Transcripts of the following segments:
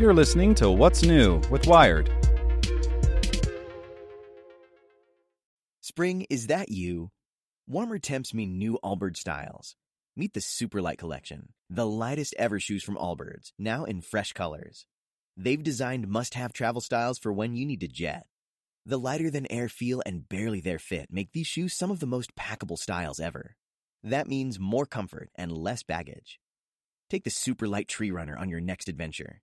You're listening to What's New with Wired. Spring, is that you? Warmer temps mean new Allbirds styles. Meet the Superlight Collection, the lightest ever shoes from Allbirds, now in fresh colors. They've designed must have travel styles for when you need to jet. The lighter than air feel and barely there fit make these shoes some of the most packable styles ever. That means more comfort and less baggage. Take the Superlight Tree Runner on your next adventure.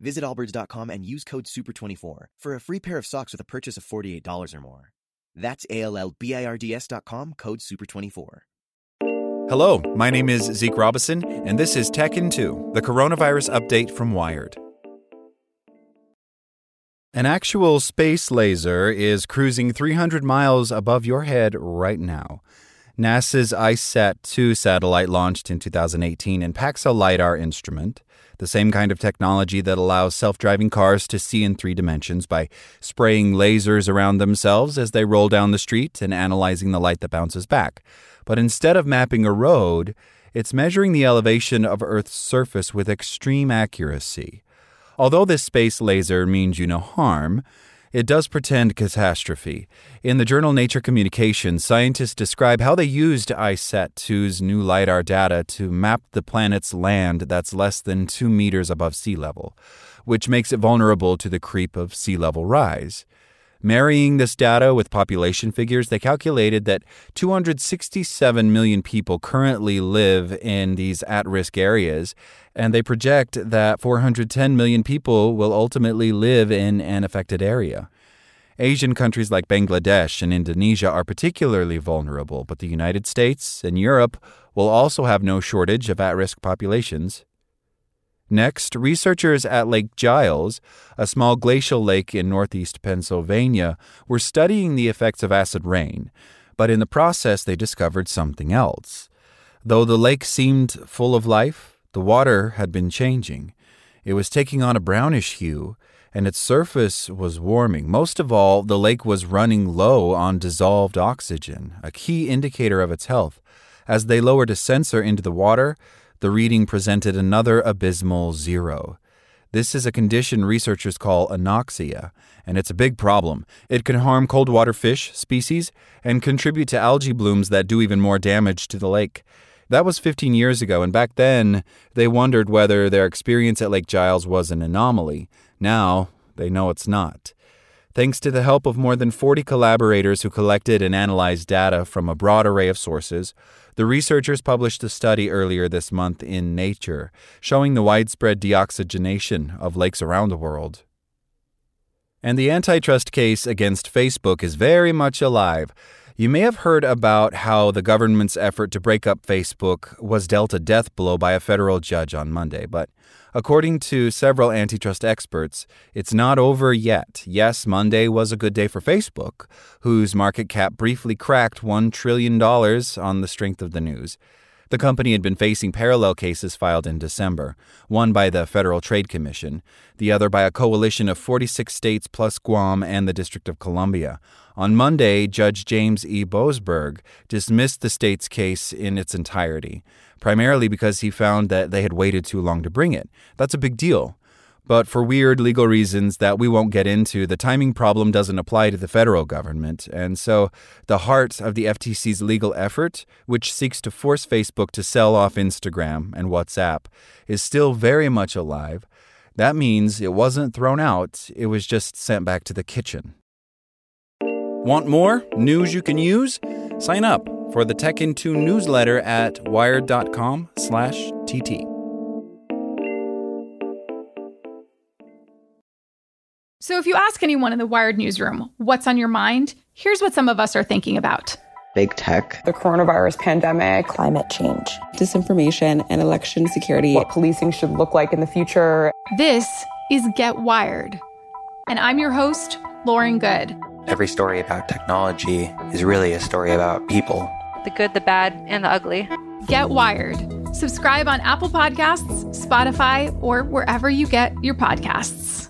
Visit allbirds.com and use code SUPER24 for a free pair of socks with a purchase of $48 or more. That's A L L B I R D S.com, code SUPER24. Hello, my name is Zeke Robison, and this is Tech in 2, the coronavirus update from Wired. An actual space laser is cruising 300 miles above your head right now. NASA's ICESat 2 satellite launched in 2018 and packs a LiDAR instrument, the same kind of technology that allows self driving cars to see in three dimensions by spraying lasers around themselves as they roll down the street and analyzing the light that bounces back. But instead of mapping a road, it's measuring the elevation of Earth's surface with extreme accuracy. Although this space laser means you no harm, it does pretend catastrophe. In the journal Nature Communications, scientists describe how they used ICESat 2's new LiDAR data to map the planet's land that's less than two meters above sea level, which makes it vulnerable to the creep of sea level rise. Marrying this data with population figures, they calculated that 267 million people currently live in these at risk areas, and they project that 410 million people will ultimately live in an affected area. Asian countries like Bangladesh and Indonesia are particularly vulnerable, but the United States and Europe will also have no shortage of at risk populations. Next, researchers at Lake Giles, a small glacial lake in northeast Pennsylvania, were studying the effects of acid rain, but in the process they discovered something else. Though the lake seemed full of life, the water had been changing. It was taking on a brownish hue, and its surface was warming. Most of all, the lake was running low on dissolved oxygen, a key indicator of its health. As they lowered a sensor into the water, the reading presented another abysmal zero. This is a condition researchers call anoxia, and it's a big problem. It can harm cold water fish species and contribute to algae blooms that do even more damage to the lake. That was 15 years ago, and back then they wondered whether their experience at Lake Giles was an anomaly. Now they know it's not. Thanks to the help of more than 40 collaborators who collected and analyzed data from a broad array of sources, the researchers published a study earlier this month in Nature showing the widespread deoxygenation of lakes around the world. And the antitrust case against Facebook is very much alive. You may have heard about how the government's effort to break up Facebook was dealt a death blow by a federal judge on Monday, but According to several antitrust experts, it's not over yet. Yes, Monday was a good day for Facebook, whose market cap briefly cracked $1 trillion on the strength of the news. The company had been facing parallel cases filed in December, one by the Federal Trade Commission, the other by a coalition of 46 states plus Guam and the District of Columbia. On Monday, Judge James E. Boasberg dismissed the state's case in its entirety primarily because he found that they had waited too long to bring it. That's a big deal. But for weird legal reasons that we won't get into, the timing problem doesn't apply to the federal government. And so the heart of the FTC's legal effort, which seeks to force Facebook to sell off Instagram and WhatsApp, is still very much alive. That means it wasn't thrown out, it was just sent back to the kitchen. Want more news you can use? Sign up for the Tech in 2 newsletter at wired.com/tt. So if you ask anyone in the Wired newsroom what's on your mind, here's what some of us are thinking about. Big tech, the coronavirus pandemic, climate change, disinformation, and election security. What policing should look like in the future. This is Get Wired. And I'm your host, Lauren Goode. Every story about technology is really a story about people. The good, the bad, and the ugly. Get Wired. Subscribe on Apple Podcasts, Spotify, or wherever you get your podcasts.